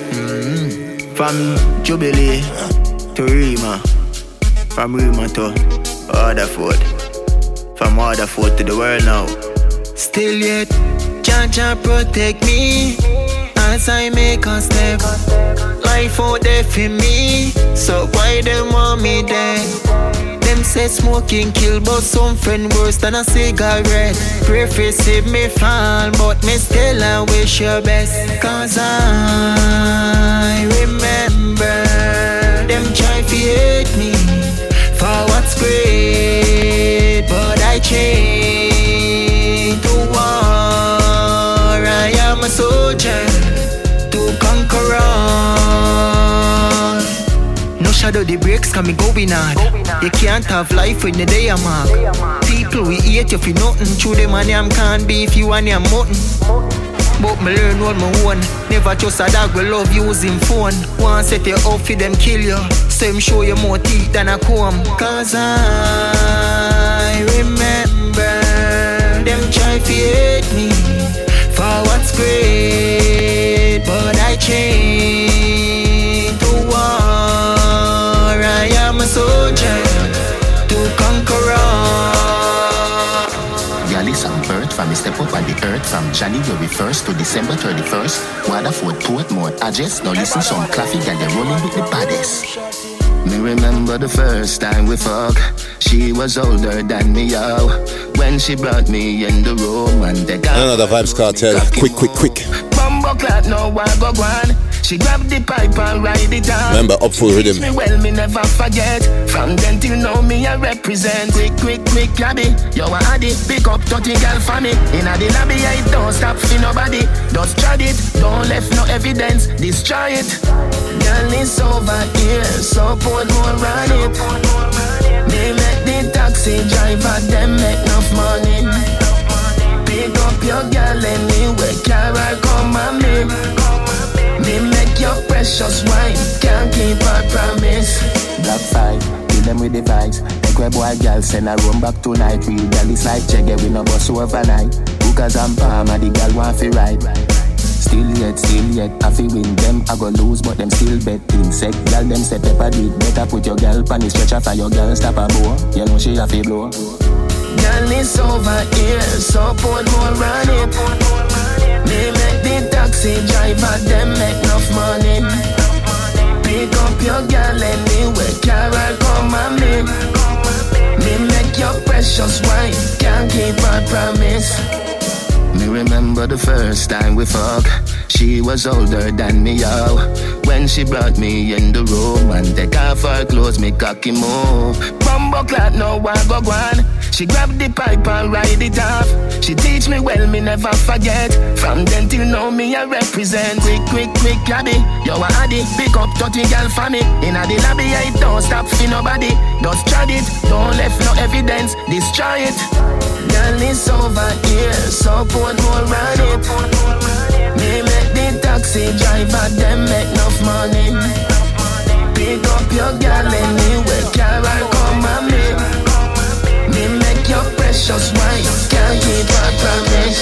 Mhm. From Jubilee to Rima. From Rima to Waterford. From Waterford to the world now. Still yet, Jah protect me as I make a step. Life out there for me, so why them want me dead? Them say smoking kill, but some friend worse than a cigarette. Pray for save me fall, but me still I wish you best. Cause I remember them try to hate me for what's great, but I chained to war. I am a soldier to conquer all. No shadow the breaks can me going on. You can't have life when the day I'm mark. People we hate you for nothing. True them and them can't be if you and them mutton. But me learn on my own. Never trust a dog will love using phone. One set you up for them kill you. Same show you more teeth than a comb. Cause I remember them try to hate me for what's great, but I chained to war. I am a soldier to conquer all. Y'all listen birth from step up on the earth from January 1st to December 31st. Waterford, Portmore, address. Now listen some claffy gal, they rolling with the baddest. Me remember the first time we fuck. She was older than me, yo. When she brought me in the room and they got Another Vybz Kartel. Quick, quick, quick. Bumbo clock, no I go one. She grabbed the pipe and ride it out. Remember, up full rhythm. Me well, me never forget. From then till now, me I represent. It quick, quick, quick, cabby. Yo, I had it. Pick up 30 girl for me. In a the lobby, I don't stop for nobody. Just try it. Don't left no evidence. Destroy it. Girl, it's over here. So put more on it. They make the taxi driver, them make enough money. Pick up your girl anyway. Carol, come on me. Your precious wife. Can't keep her promise. Black five, kill them with the vibes. Take where boy girl send a room back tonight. Real girl is like Jagger, we no bus overnight. Hookers and Palmer, the girl want fi ride. Still yet, still yet, I fi win them, I go lose, but them still bet insect. Girl, them say pepper did better put your girl pan the stretcher for your girl stop a bow. You know she have fi blow. Girl, it's over here, so put more on it. Me make the taxi driver, them make enough money. Pick up your girl anyway, Carol, come on me. Me make your precious wife, can't keep her promise. Me remember the first time we fuck. She was older than me, yo. When she brought me in the room and take off her clothes, me cocky move. Bumbo clot, no I go one. She grabbed the pipe and ride it off. She teach me well, me never forget. From then till now, me I represent. Quick, quick, quick, cabby. Yo, I had it. Pick up 30 girl for me. In a the lobby, I don't stop for nobody. Just try it. Don't left no evidence. Destroy it. Girl, it's over here. So put more on it. Me make the taxi driver, them make enough money. Pick up your girl anyway. Carol, come on me. Me make your precious wife. Can't keep her promise.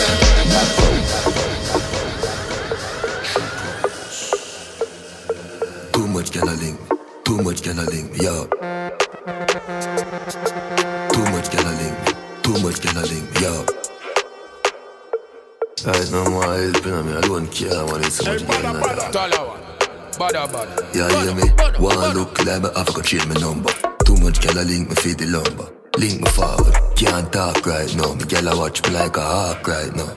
Too much can I link, too much can I link, yo. Too much can I link, yo. Right no more helping me, I don't care when it's so much girl like that. Badda badda. Yeah, hear me? One look like me have to change my number. Too much girl I link me feed the lumber. Link me forward, can't talk right now. Me girl I watch me like a hawk right now.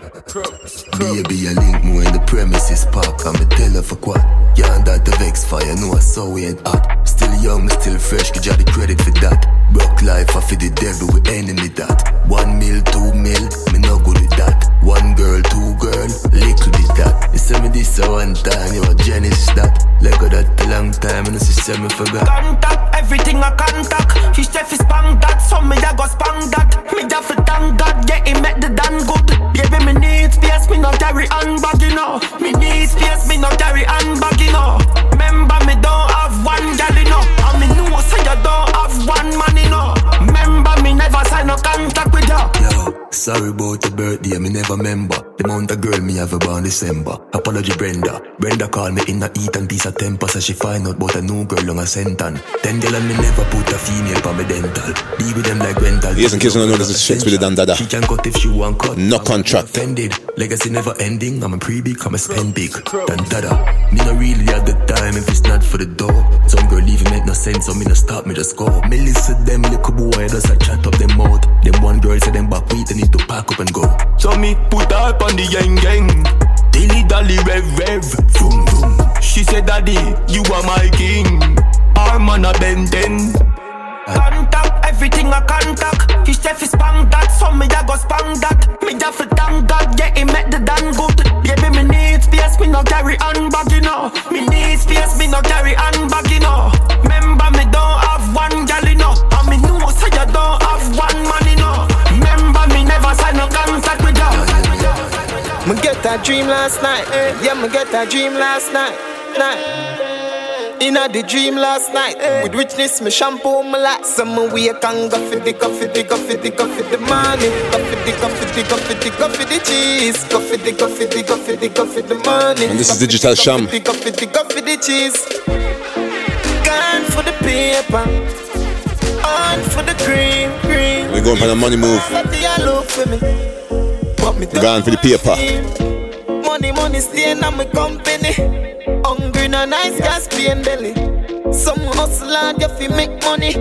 Baby, I link me when the premises park and me tell her for quad. Yeah, and that the vex fire, know I saw we ain't hot. Still young, me still fresh, give you the credit for that. Broke life, I feed the devil, we enemy that. One mil, two mil, me no good with that. One girl, two girl, little bit that. You say me this a one time, you a Genesis that. Lego that a long time, and she say me forgot. Contact, everything I contact. He chef is bang that, so me I go spang that. Me da fi thank God, yeah, he make the damn good. Baby, me need space, me no carry handbag, you know. Me need space, me no carry handbag, you know. Remember, me don't have one gal, you know. And me know, say you don't have one man, you know. Remember, me never sign no contract with you. Yo, sorry about your birthday, me never remember. The amount of girl me have about December. Apology, Brenda. Brenda call me in a eat and piece of temper, so she find out about a new girl on a sentan. Ten girl and me never put a female for my dental. Be with them like rental. Yes, in case you don't know, this is Shakes with the Dan Dada. She can cut if she want cut. No contract. Offended. Legacy never ending. I'm a pre big, I'm a spend big. Dan Dada. Me no really have the time if it's not for the door. Some girl leaving make no sense, so me no stop me just go. Me listen them little boy, just a chat up them mouth. Them one girl say them back weed, they need to pack up and go. So me put up on the gang gang. Dilly dally rev rev. Vroom vroom. She said, Daddy, you are my king. Arm on a bend ten. Contact, everything I contact. He chef is bang that, so me I go spang that. Me da fi thank God, yeah, he make the damn good. Baby, me need space, me no carry handbag, a dream last night. Yeah, me get a dream last night. Night. In a the dream last night With richness, me shampoo my light Some wake and go for the, for the, for the, for the money Go for the, for the, for the, for the cheese Go for the, for the, for the, for the money And this is Digital Sham Go for the, for the cheese Gone for the paper On for the cream, cream We're going for the money move Gone for the paper Money, money staying on my company Hungry no nice gas pain belly. Some hustle hard, you fi make money.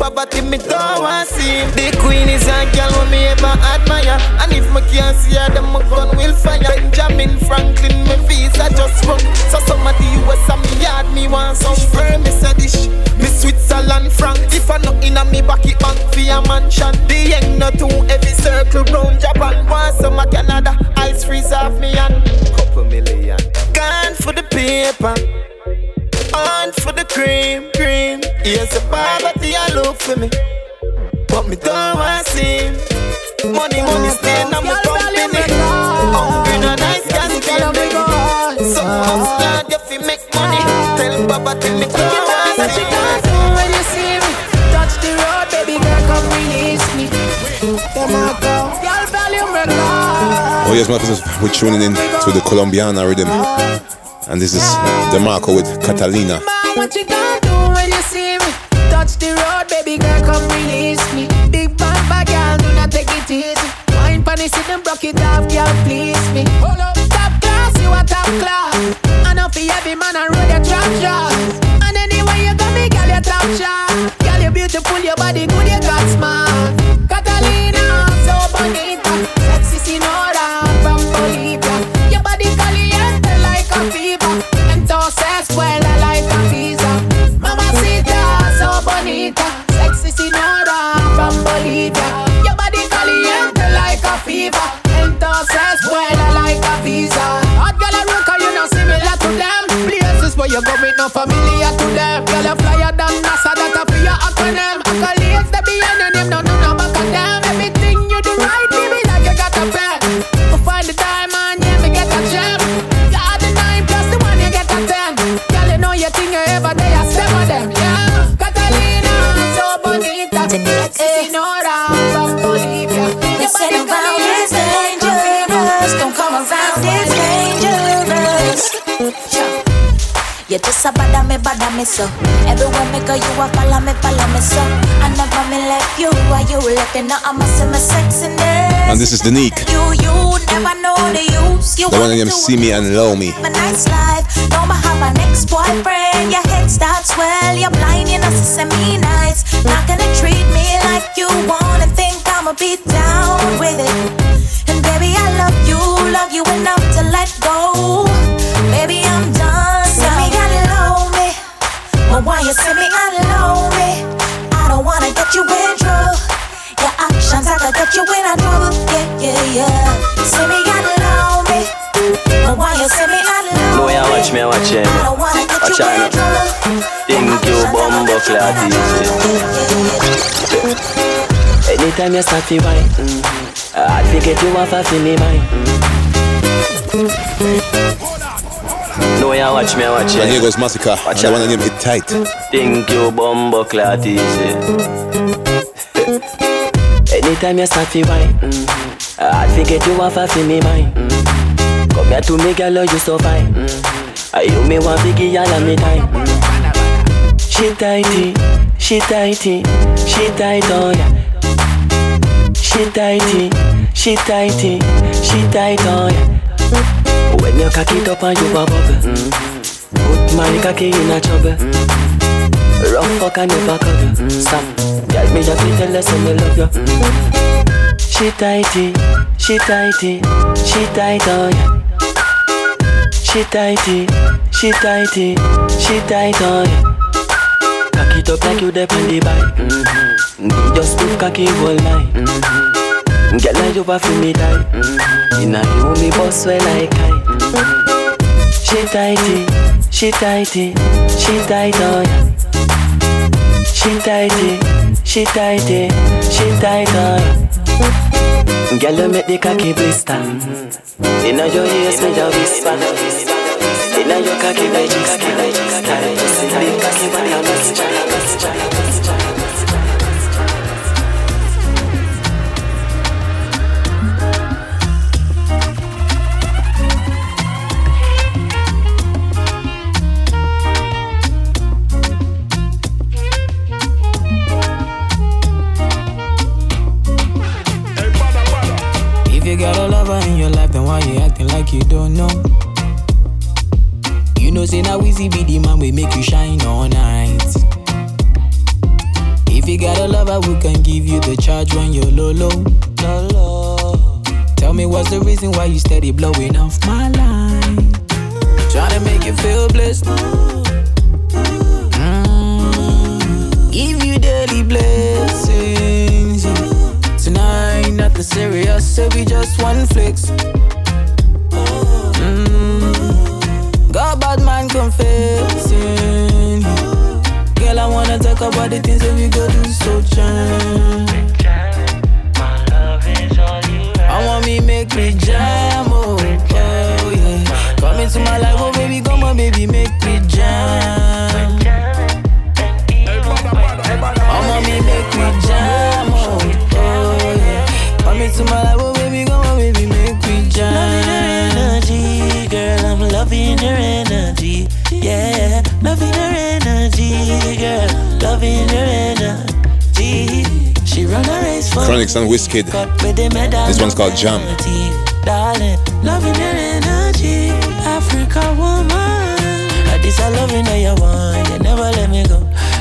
Poverty me don't want see. The queen is a girl when me ever admire. And if me can't see her, then my gun will fire. Benjamin Franklin, me visa just run. So some of the US and me yard, me want some firm, me say dish. Me Switzerland franc. If I not in a me pocket bank for a mansion. The young not too heavy circle round Japan. Want some of Canada, ice freeze off me and couple million. Gone for the paper. On for the cream, cream. Yes, a poverty, I look for me. But me don't want to see Money, money, staying on my company. Hungry, no nice, gas, can't make So, I'm glad you fi make money. Tell poverty, me don't want to see When you see me, touch the road, baby girl, come release me. Come on, go. Girl, volume record. Oh yes, my friends, we're tuning in to the Colombiana rhythm. And this is DeMarco with Catalina. What you gonna do when you see me? Touch the road, baby girl, come release me. Big bad bad girl, do not take it easy. Wine pon and broke it off, girl, please me. Hold up, top class, you a top class. I know for every man I road your trap. So. Everywhere me go, you a follow me, follow me so. I never me left you, why you looking? Now I'm a my sexiness. And this is Danique. You, you never know the use. You The one of want them see me and love me. have a nice life. Don't have an ex-boyfriend. Your head starts well. You're blind, you know, sesame nights. Not gonna treat me like you wanna think I'ma be down with it. And baby, I love you, love you actions, I could get you in a trouble. Yeah, yeah, yeah. See me alone, me. But why you see me alone? No, you watch me, watch him. I don't wanna get Watch you in out. trouble. Think you bumbo clat easy. Anytime you start to wine, mm-hmm. I forget you off of me mind. Mm-hmm. No, you watch me, watch And here him. goes Masicka. And the one named Hit Tight. Think you bumbo clat easy. Anytime you start to wine, mm-hmm. I forget you off of me mind. Mm-hmm. Come here to me, girl, you so fine. Mm-hmm. I you me want to give y'all me time. Mm-hmm. She tighty, she tighty, she tight on ya. She tighty, she tighty, she tight on ya. When you cock it up and you a bubble, mm-hmm. put my cocky in a trouble. Mm-hmm. Rough fuck and never cuddle. Mm-hmm. Stop, girl, me just tell her say me love you. Mm-hmm. She tighty, she tighty, she tight on ya. She tighty, she tighty, she tight on ya. Cock it up like you dep on the bike. Mm-hmm. Just put cocky all night. Mm-hmm. Girl, like you a feel me die. Mm-hmm. Inna you me boss like I. Mm-hmm. She tighty, she tighty, she tight on ya. She tighty, she tighty, she tight on. Girl, you make the cocky blister. Inna your ears, me a whisper. Inna your cocky register. Big cocky, but I must got be the man we make you shine all night. If you got a lover who can give you the charge when you're low, low, low. Tell me what's the reason why you steady blowing off my line? Trying to make you feel blessed. Mm, give you daily blessings. Tonight, nothing serious, so we just one flicks. Mm, bad man confessing. Girl, I wanna talk about the things that we go do so jam. I want me make me jam, oh, oh yeah. Come into my life, oh baby, come on, baby, make me jam. I want me make me jam, oh, oh yeah. Come into my life, oh baby, come on, baby, make me jam. Girl, loving your energy. She run a race for Chronics and Wizkid. This one's called Jam. Darling, loving your energy, Africa woman. This I loving that you want, you never let me go.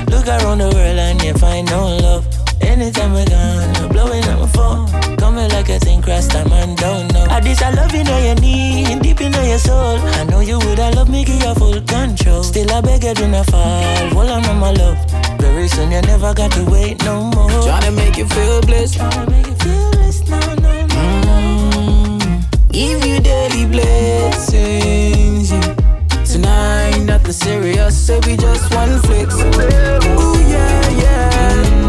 Look around the world and you find no love. Anytime we're gone, you're blowing up my phone. Coming like a thing and don't know. I this I loving that you need, deep in your soul. I know you would have loved me, give you full control. Still I beg you do not fall, hold on my love. Very soon you never got to wait no more. Tryna make you feel blessed. Tryna make you feel blessed, no, no, no. Mm, give you daily blessings. Yeah. Tonight, nothing serious, so we just one flicks. Ooh, yeah, yeah. Mm.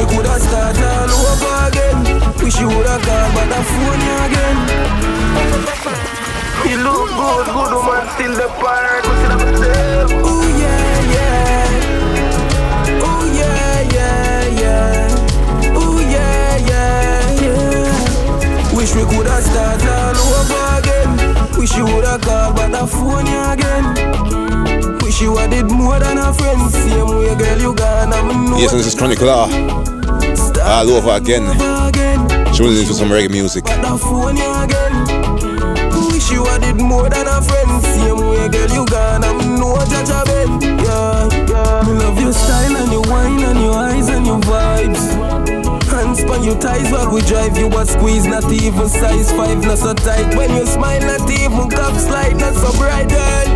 We coulda start all over again. Wish you woulda called, but the phone you again. You look good, good woman, still the pirate. Consider myself. Ooh yeah, yeah. Ooh yeah, yeah, yeah. Ooh yeah, yeah, yeah. Wish we coulda start all over again. Wish you woulda called, but the phone you again. Wish you had did more than a friend. Same way, girl, you gone. I'm Yes, and this is Chronic Law. Ah. All over again. Tuning into some reggae music. Wish you had did more than a friend. Same way, girl, you gone. I'm no judge of it. Yeah, yeah. Me love your style and your wine and your eyes and your vibes. Hands on your thighs while we drive you a squeeze, not even size five, not so tight. When you smile, not even cup slide, not so bright, girl.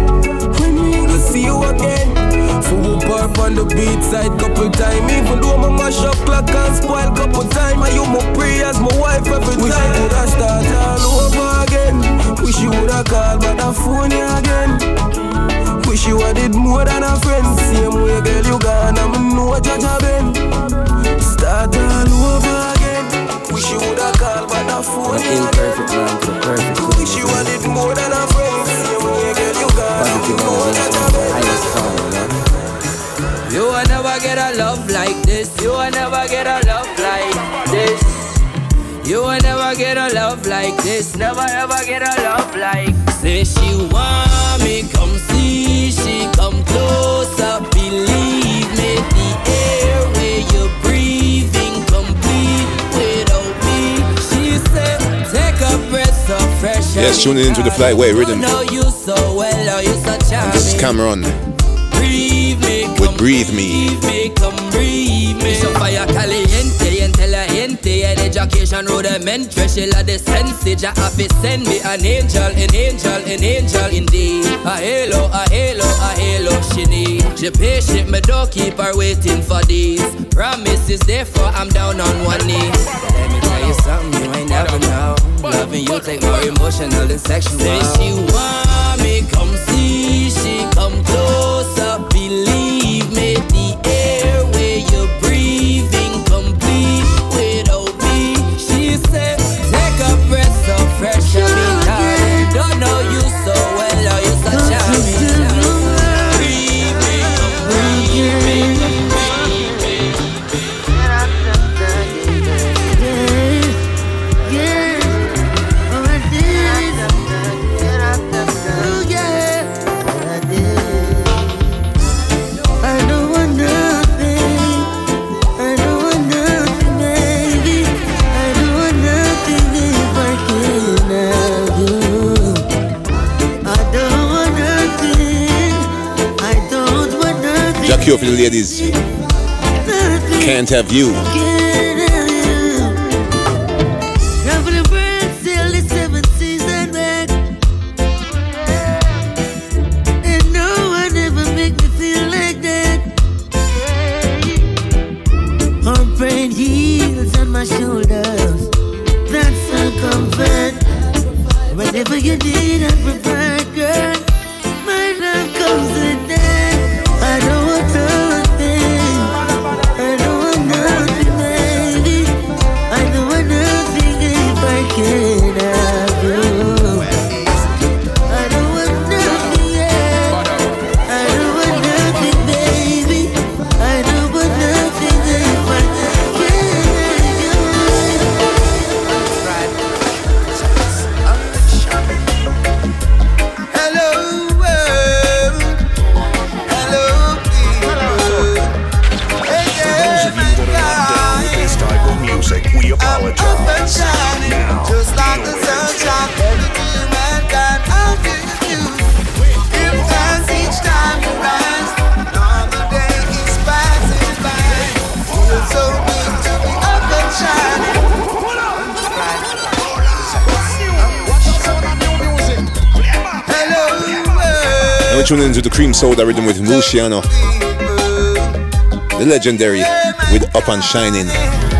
When we see you again. Full park on the beat side couple time. Even though my mash up clock and spoil couple time. And you my pray as my wife every time. Wish you coulda start all over again. Wish you woulda called but the phone you again. Wish you had did more than a friend. Same way, girl, you gone. I'm no judge of them. Start all over again. Wish you woulda called but the phone you Imperfect man perfect. Wish you had did more than a friend. Same way, girl, you gone. I'm no judge will never get a love like this. You will never get a love like this. You will never get a love like this. Never ever get a love like. Say she want me, come see. She come closer, believe me. The air where you're breathing complete without me. She said, take a breath of fresh air. Yes, tuning into the Flyway Rhythm. know you so well, oh, you so charming. This is Cameron Breathe me, with Breathe Me. breathe me, come breathe me. So fire caliente, intelligente, and education rudimentary. She la the sense, ja have to send me an angel, an angel, an angel indeed. A halo, a halo, a halo she need. She patient, me don't keep her waiting for these. Promises, therefore I'm down on one knee. Let me tell you something you ain't never know. Loving you take more emotional than sexual. Say she want me, come see, she come closer, believe me, the air. beautiful ladies. Can't have you. Before that rhythm with Luciano, the legendary with Up and Shining.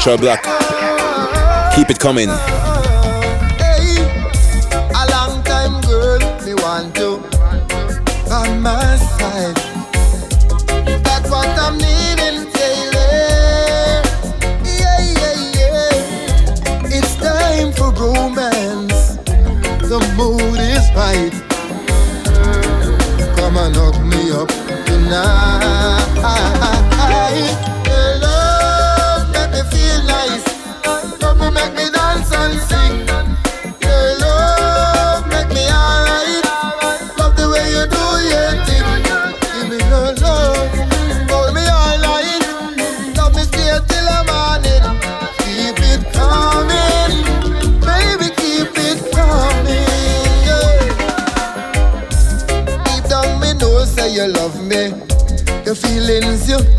Metro Black. Keep it coming. Hey, a long time girl, me want to on my side. That's what I'm needing, Taylor. Yeah, yeah, yeah. It's time for romance. The mood is right. Come and hook me up tonight.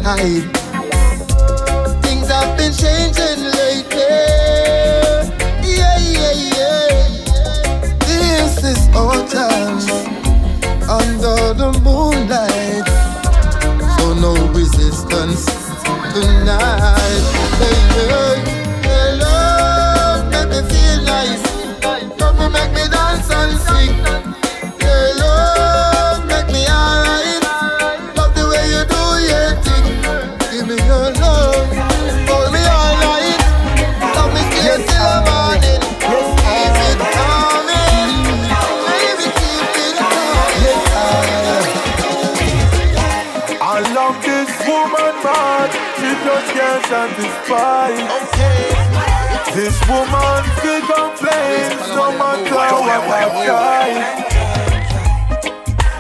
hide. Things have been changing lately. Yeah, yeah, yeah. This is autumn under the moonlight. So no resistance tonight, Yeah, yeah. No matter what I try.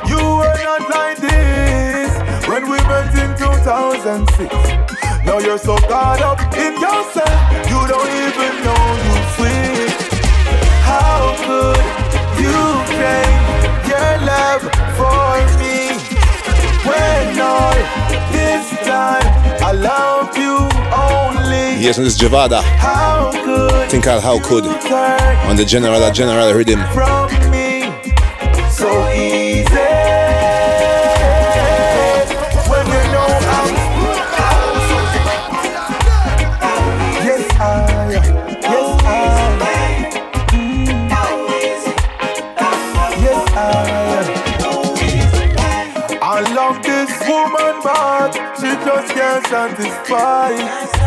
You were not like this when we met in 2006. Now you're so caught up in yourself, you don't even know you switch. How could you change your love for me when all this time I love? Yes, and this is Javada. Think I'll how could on the general general rhythm. woman, but she just can't.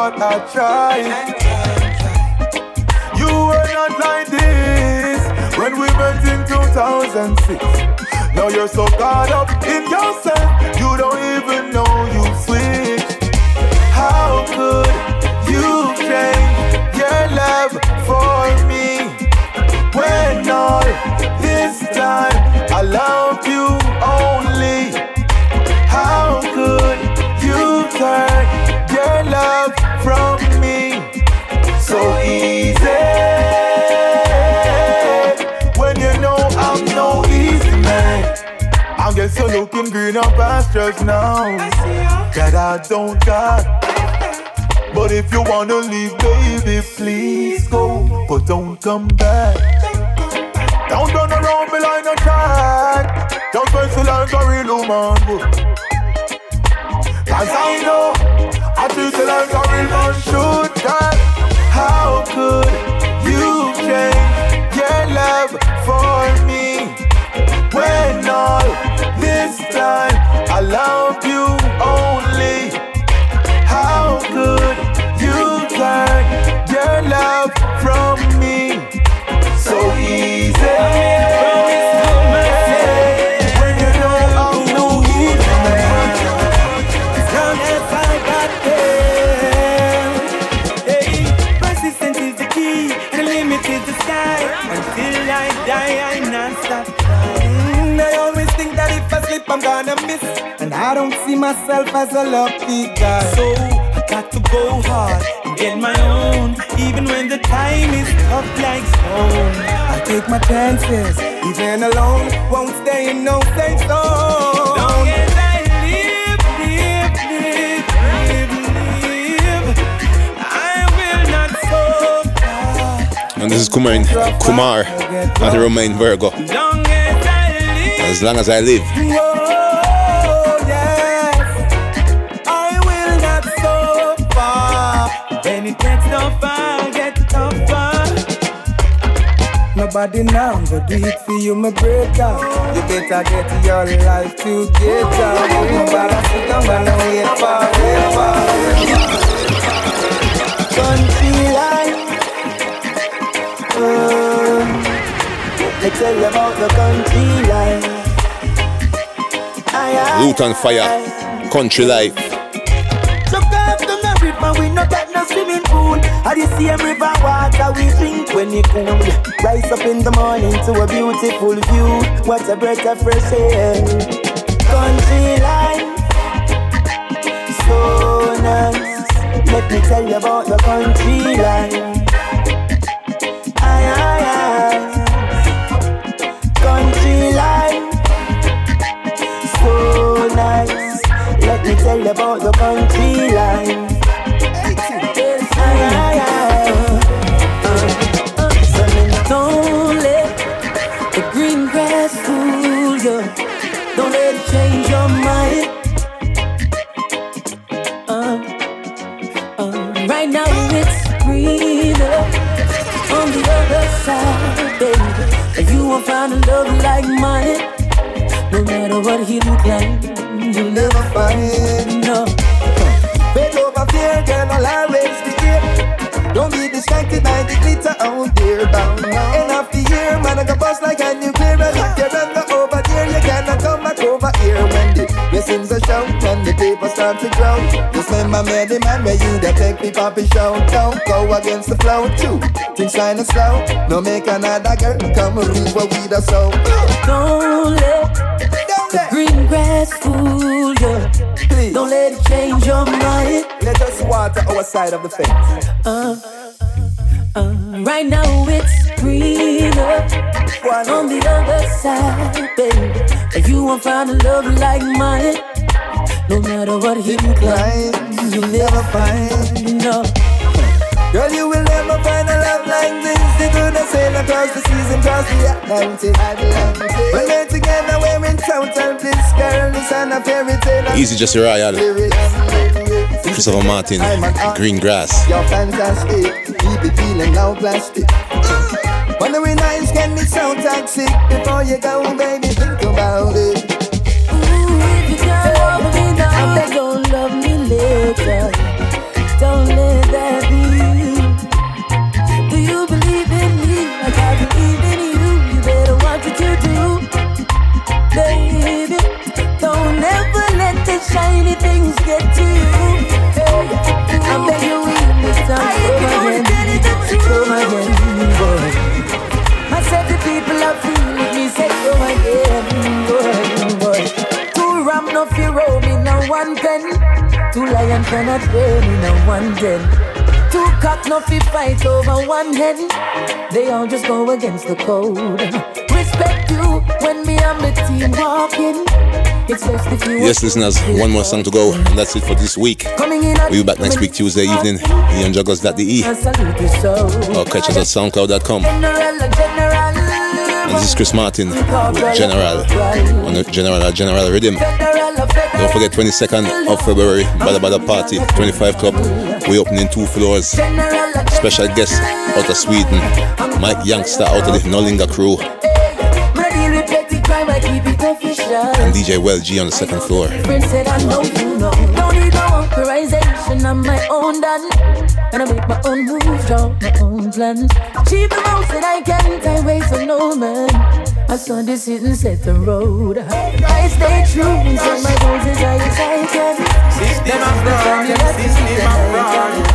What I try. You were not like this when we met in 2006. Now you're so caught up in yourself, you don't even know you switch. How could you change your love for me when all this time I love you only? You're looking greener pastures now that I don't got. But if you wanna leave, baby, please go, but don't come back. Don't run around me like no track. Don't face it like a real woman. Cause I know I treat you like a real man should. God, how could you change your love for me when all this time I love you only? How could myself as a lucky guy. So I got to go hard and get my own, even when the time is tough like stone. I take my chances, even alone, won't stay in no safe zone. Long as I live, live, live, live, live, I will not suffer. And this is Kumar, Kumar, not Romain Virgo. Long as I live. As long as I live. Nobody now go do it for you, my brother. You better get your life together. Nobody sit down and wait for, wait for. Country life. Uh, let tell you about the country life. Aye, aye, Luton Fyah, Country Life. Look after the river, we no got no swimming pool. At the same water we drink when it cool. Rise up in the morning to a beautiful view. What a breath of fresh air. Country life, so nice. Let me tell you about the country life. Never find it. No. Faith over fear, girl, I'll always be here. Don't be distracted by the glitter out there. End of the year, man, I got bust like a nuclear. And if you run over there, you cannot come back over here when the blessings are show when the people start to grow. Just remember me, the man where you that take the poppy show. Don't go against the flow too. Things kinda slow. No make another girl come and read what we da so. Don't let the green grass fool you. Please. Don't let it change your mind. Let us water our side of the fence. Uh, uh, right now it's greener on the other side, baby. If you won't find a love like mine, no matter what he climbs, you'll never find. No. Girl, you will never find a love like this. They gonna sail across the seas and cross the Atlantic. Atlantic. When we're together, we're in total bliss. Girl, this and a fairy tale. Easy Jesse Royal. Christopher Martin, Green Grass. You're fantastic. Keep it feeling now plastic. When the nice can be so toxic. Before you go, baby, think about it. Ooh, if you can't love me now, don't love me later. Shiny things get to you. Hey, I beg you, leave me some come again, come again, boy. I said the people are feeling me, say come again, boy, boy. Two ram no fear roll me now one pen. Two lion cannot wear me now one den. Two cock no fi fight over one hen. They all just go against the code. Respect you when me and the team walking. It's best if you Yes, listeners, one more song to go, and that's it for this week. Coming in We'll be back next week, Tuesday evening, here on jugglerz.de, I salute or catch us at soundcloud.com. And this is Chris Martin with General on the General General Rhythm. Don't forget 22nd of February, Badda Badda Party, 25 Club. We opening two floors. Special guest out of Sweden, Mike Youngster out of the Nolinga crew, and DJ Well G on the second floor. Said I know you know. Don't need no authorization. I'm my own done. And I make my own moves, draw my own plans. Achieve the most that I can. Time wait for no man. I saw this hit set the road. I stay true and set my goals as high as I can. System of fraud, system of fraud.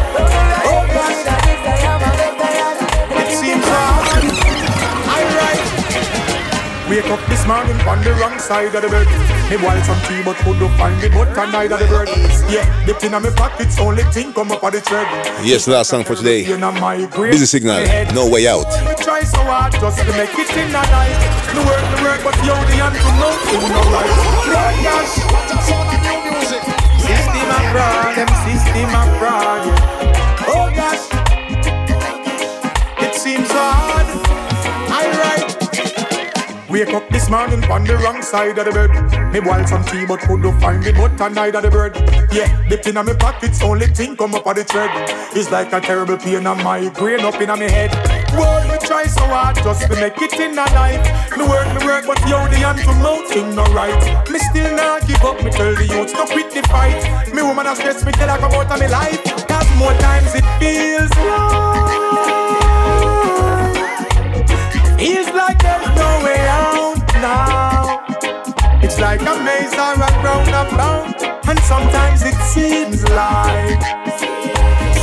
Wake up this morning on the wrong side of the bed. Me boil some tea but couldn't find the butter neither the bread. Yeah, the pin on my pockets only thing come up on the thread. Yes, last song for today. You know my brain. Busy Signal, No Way Out. Me try so hard just to make it in a night. Me work, me work, but you the hand to know you no right. Lord gosh, what a sound of new music. System fraud, them system of Wake up this morning on the wrong side of the bed. Me boil some tea but couldn't find the butter neither the bread. Yeah, the pin on my pockets only thing come up on the thread. It's like a terrible pain on my brain up in my head. Boy, me try so hard just to make it in a life. Me work, me work, but yo, the hand to mouth thing no right. Me still not give up, me tell the youth to quit the fight. Me woman a stress me tell her come out of me life. Cause more times it feels like Feels like there's no way out now. It's like a maze I run round and sometimes it seems like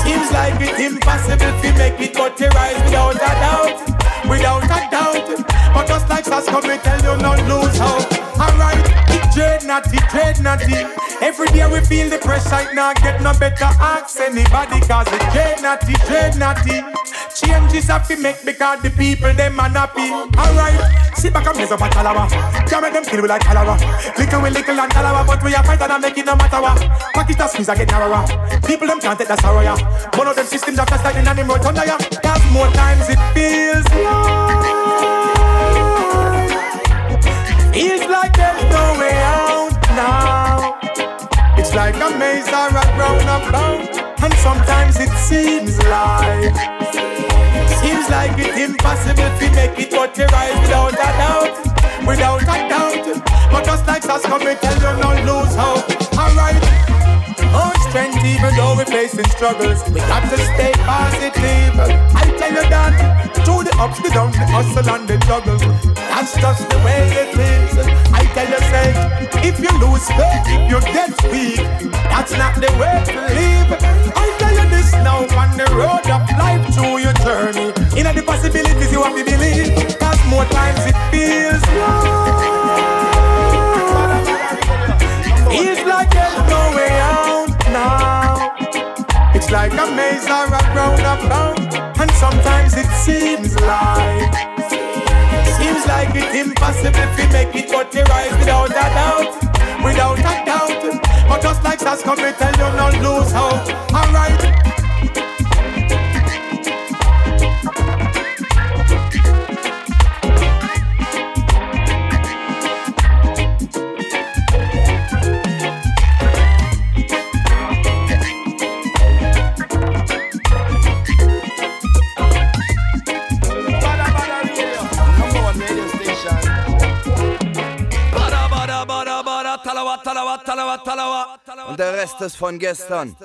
seems like it's impossible to make it materialize without a doubt, without a doubt. But just like Sasko, me tell you not lose hope. Alright, dread natty, dread natty. Every day we feel the pressure, it not get no better. Ask anybody, cause it dread natty, dread natty. Changes have to make because the people them are happy. Alright, sit back and mess up a. Can't make them feel we like calabar. Little we little and calabar, but we are fighting and make it no matter what. Pocket a squeeze, I get narrower. People them can't take the sorrow, yeah. One of them systems after sliding and them road under, yeah. Cause more times it feels like Feels like there's no way out now. It's like a maze I run round and sometimes it seems like seems like it's impossible to make it materialize without a doubt, without a doubt. But just like come and tell you not lose hope. Alright. Our strength, even though we're facing struggles, we got to stay positive. I tell you that through the ups, the downs, the hustle and the juggle, that's just the way it is. I tell you say, if you lose faith, if you get weak, that's not the way to live. I tell you this now on the road of life through your journey. In the possibilities you have to believe, cause more times it feels like Feels like there's no way out now. It's like a maze or a roundabout, and sometimes it seems like seems like it's impossible to make it, but you rise without a doubt, without a doubt. But just like that's coming, tell you not lose hope. der Rest ist von gestern.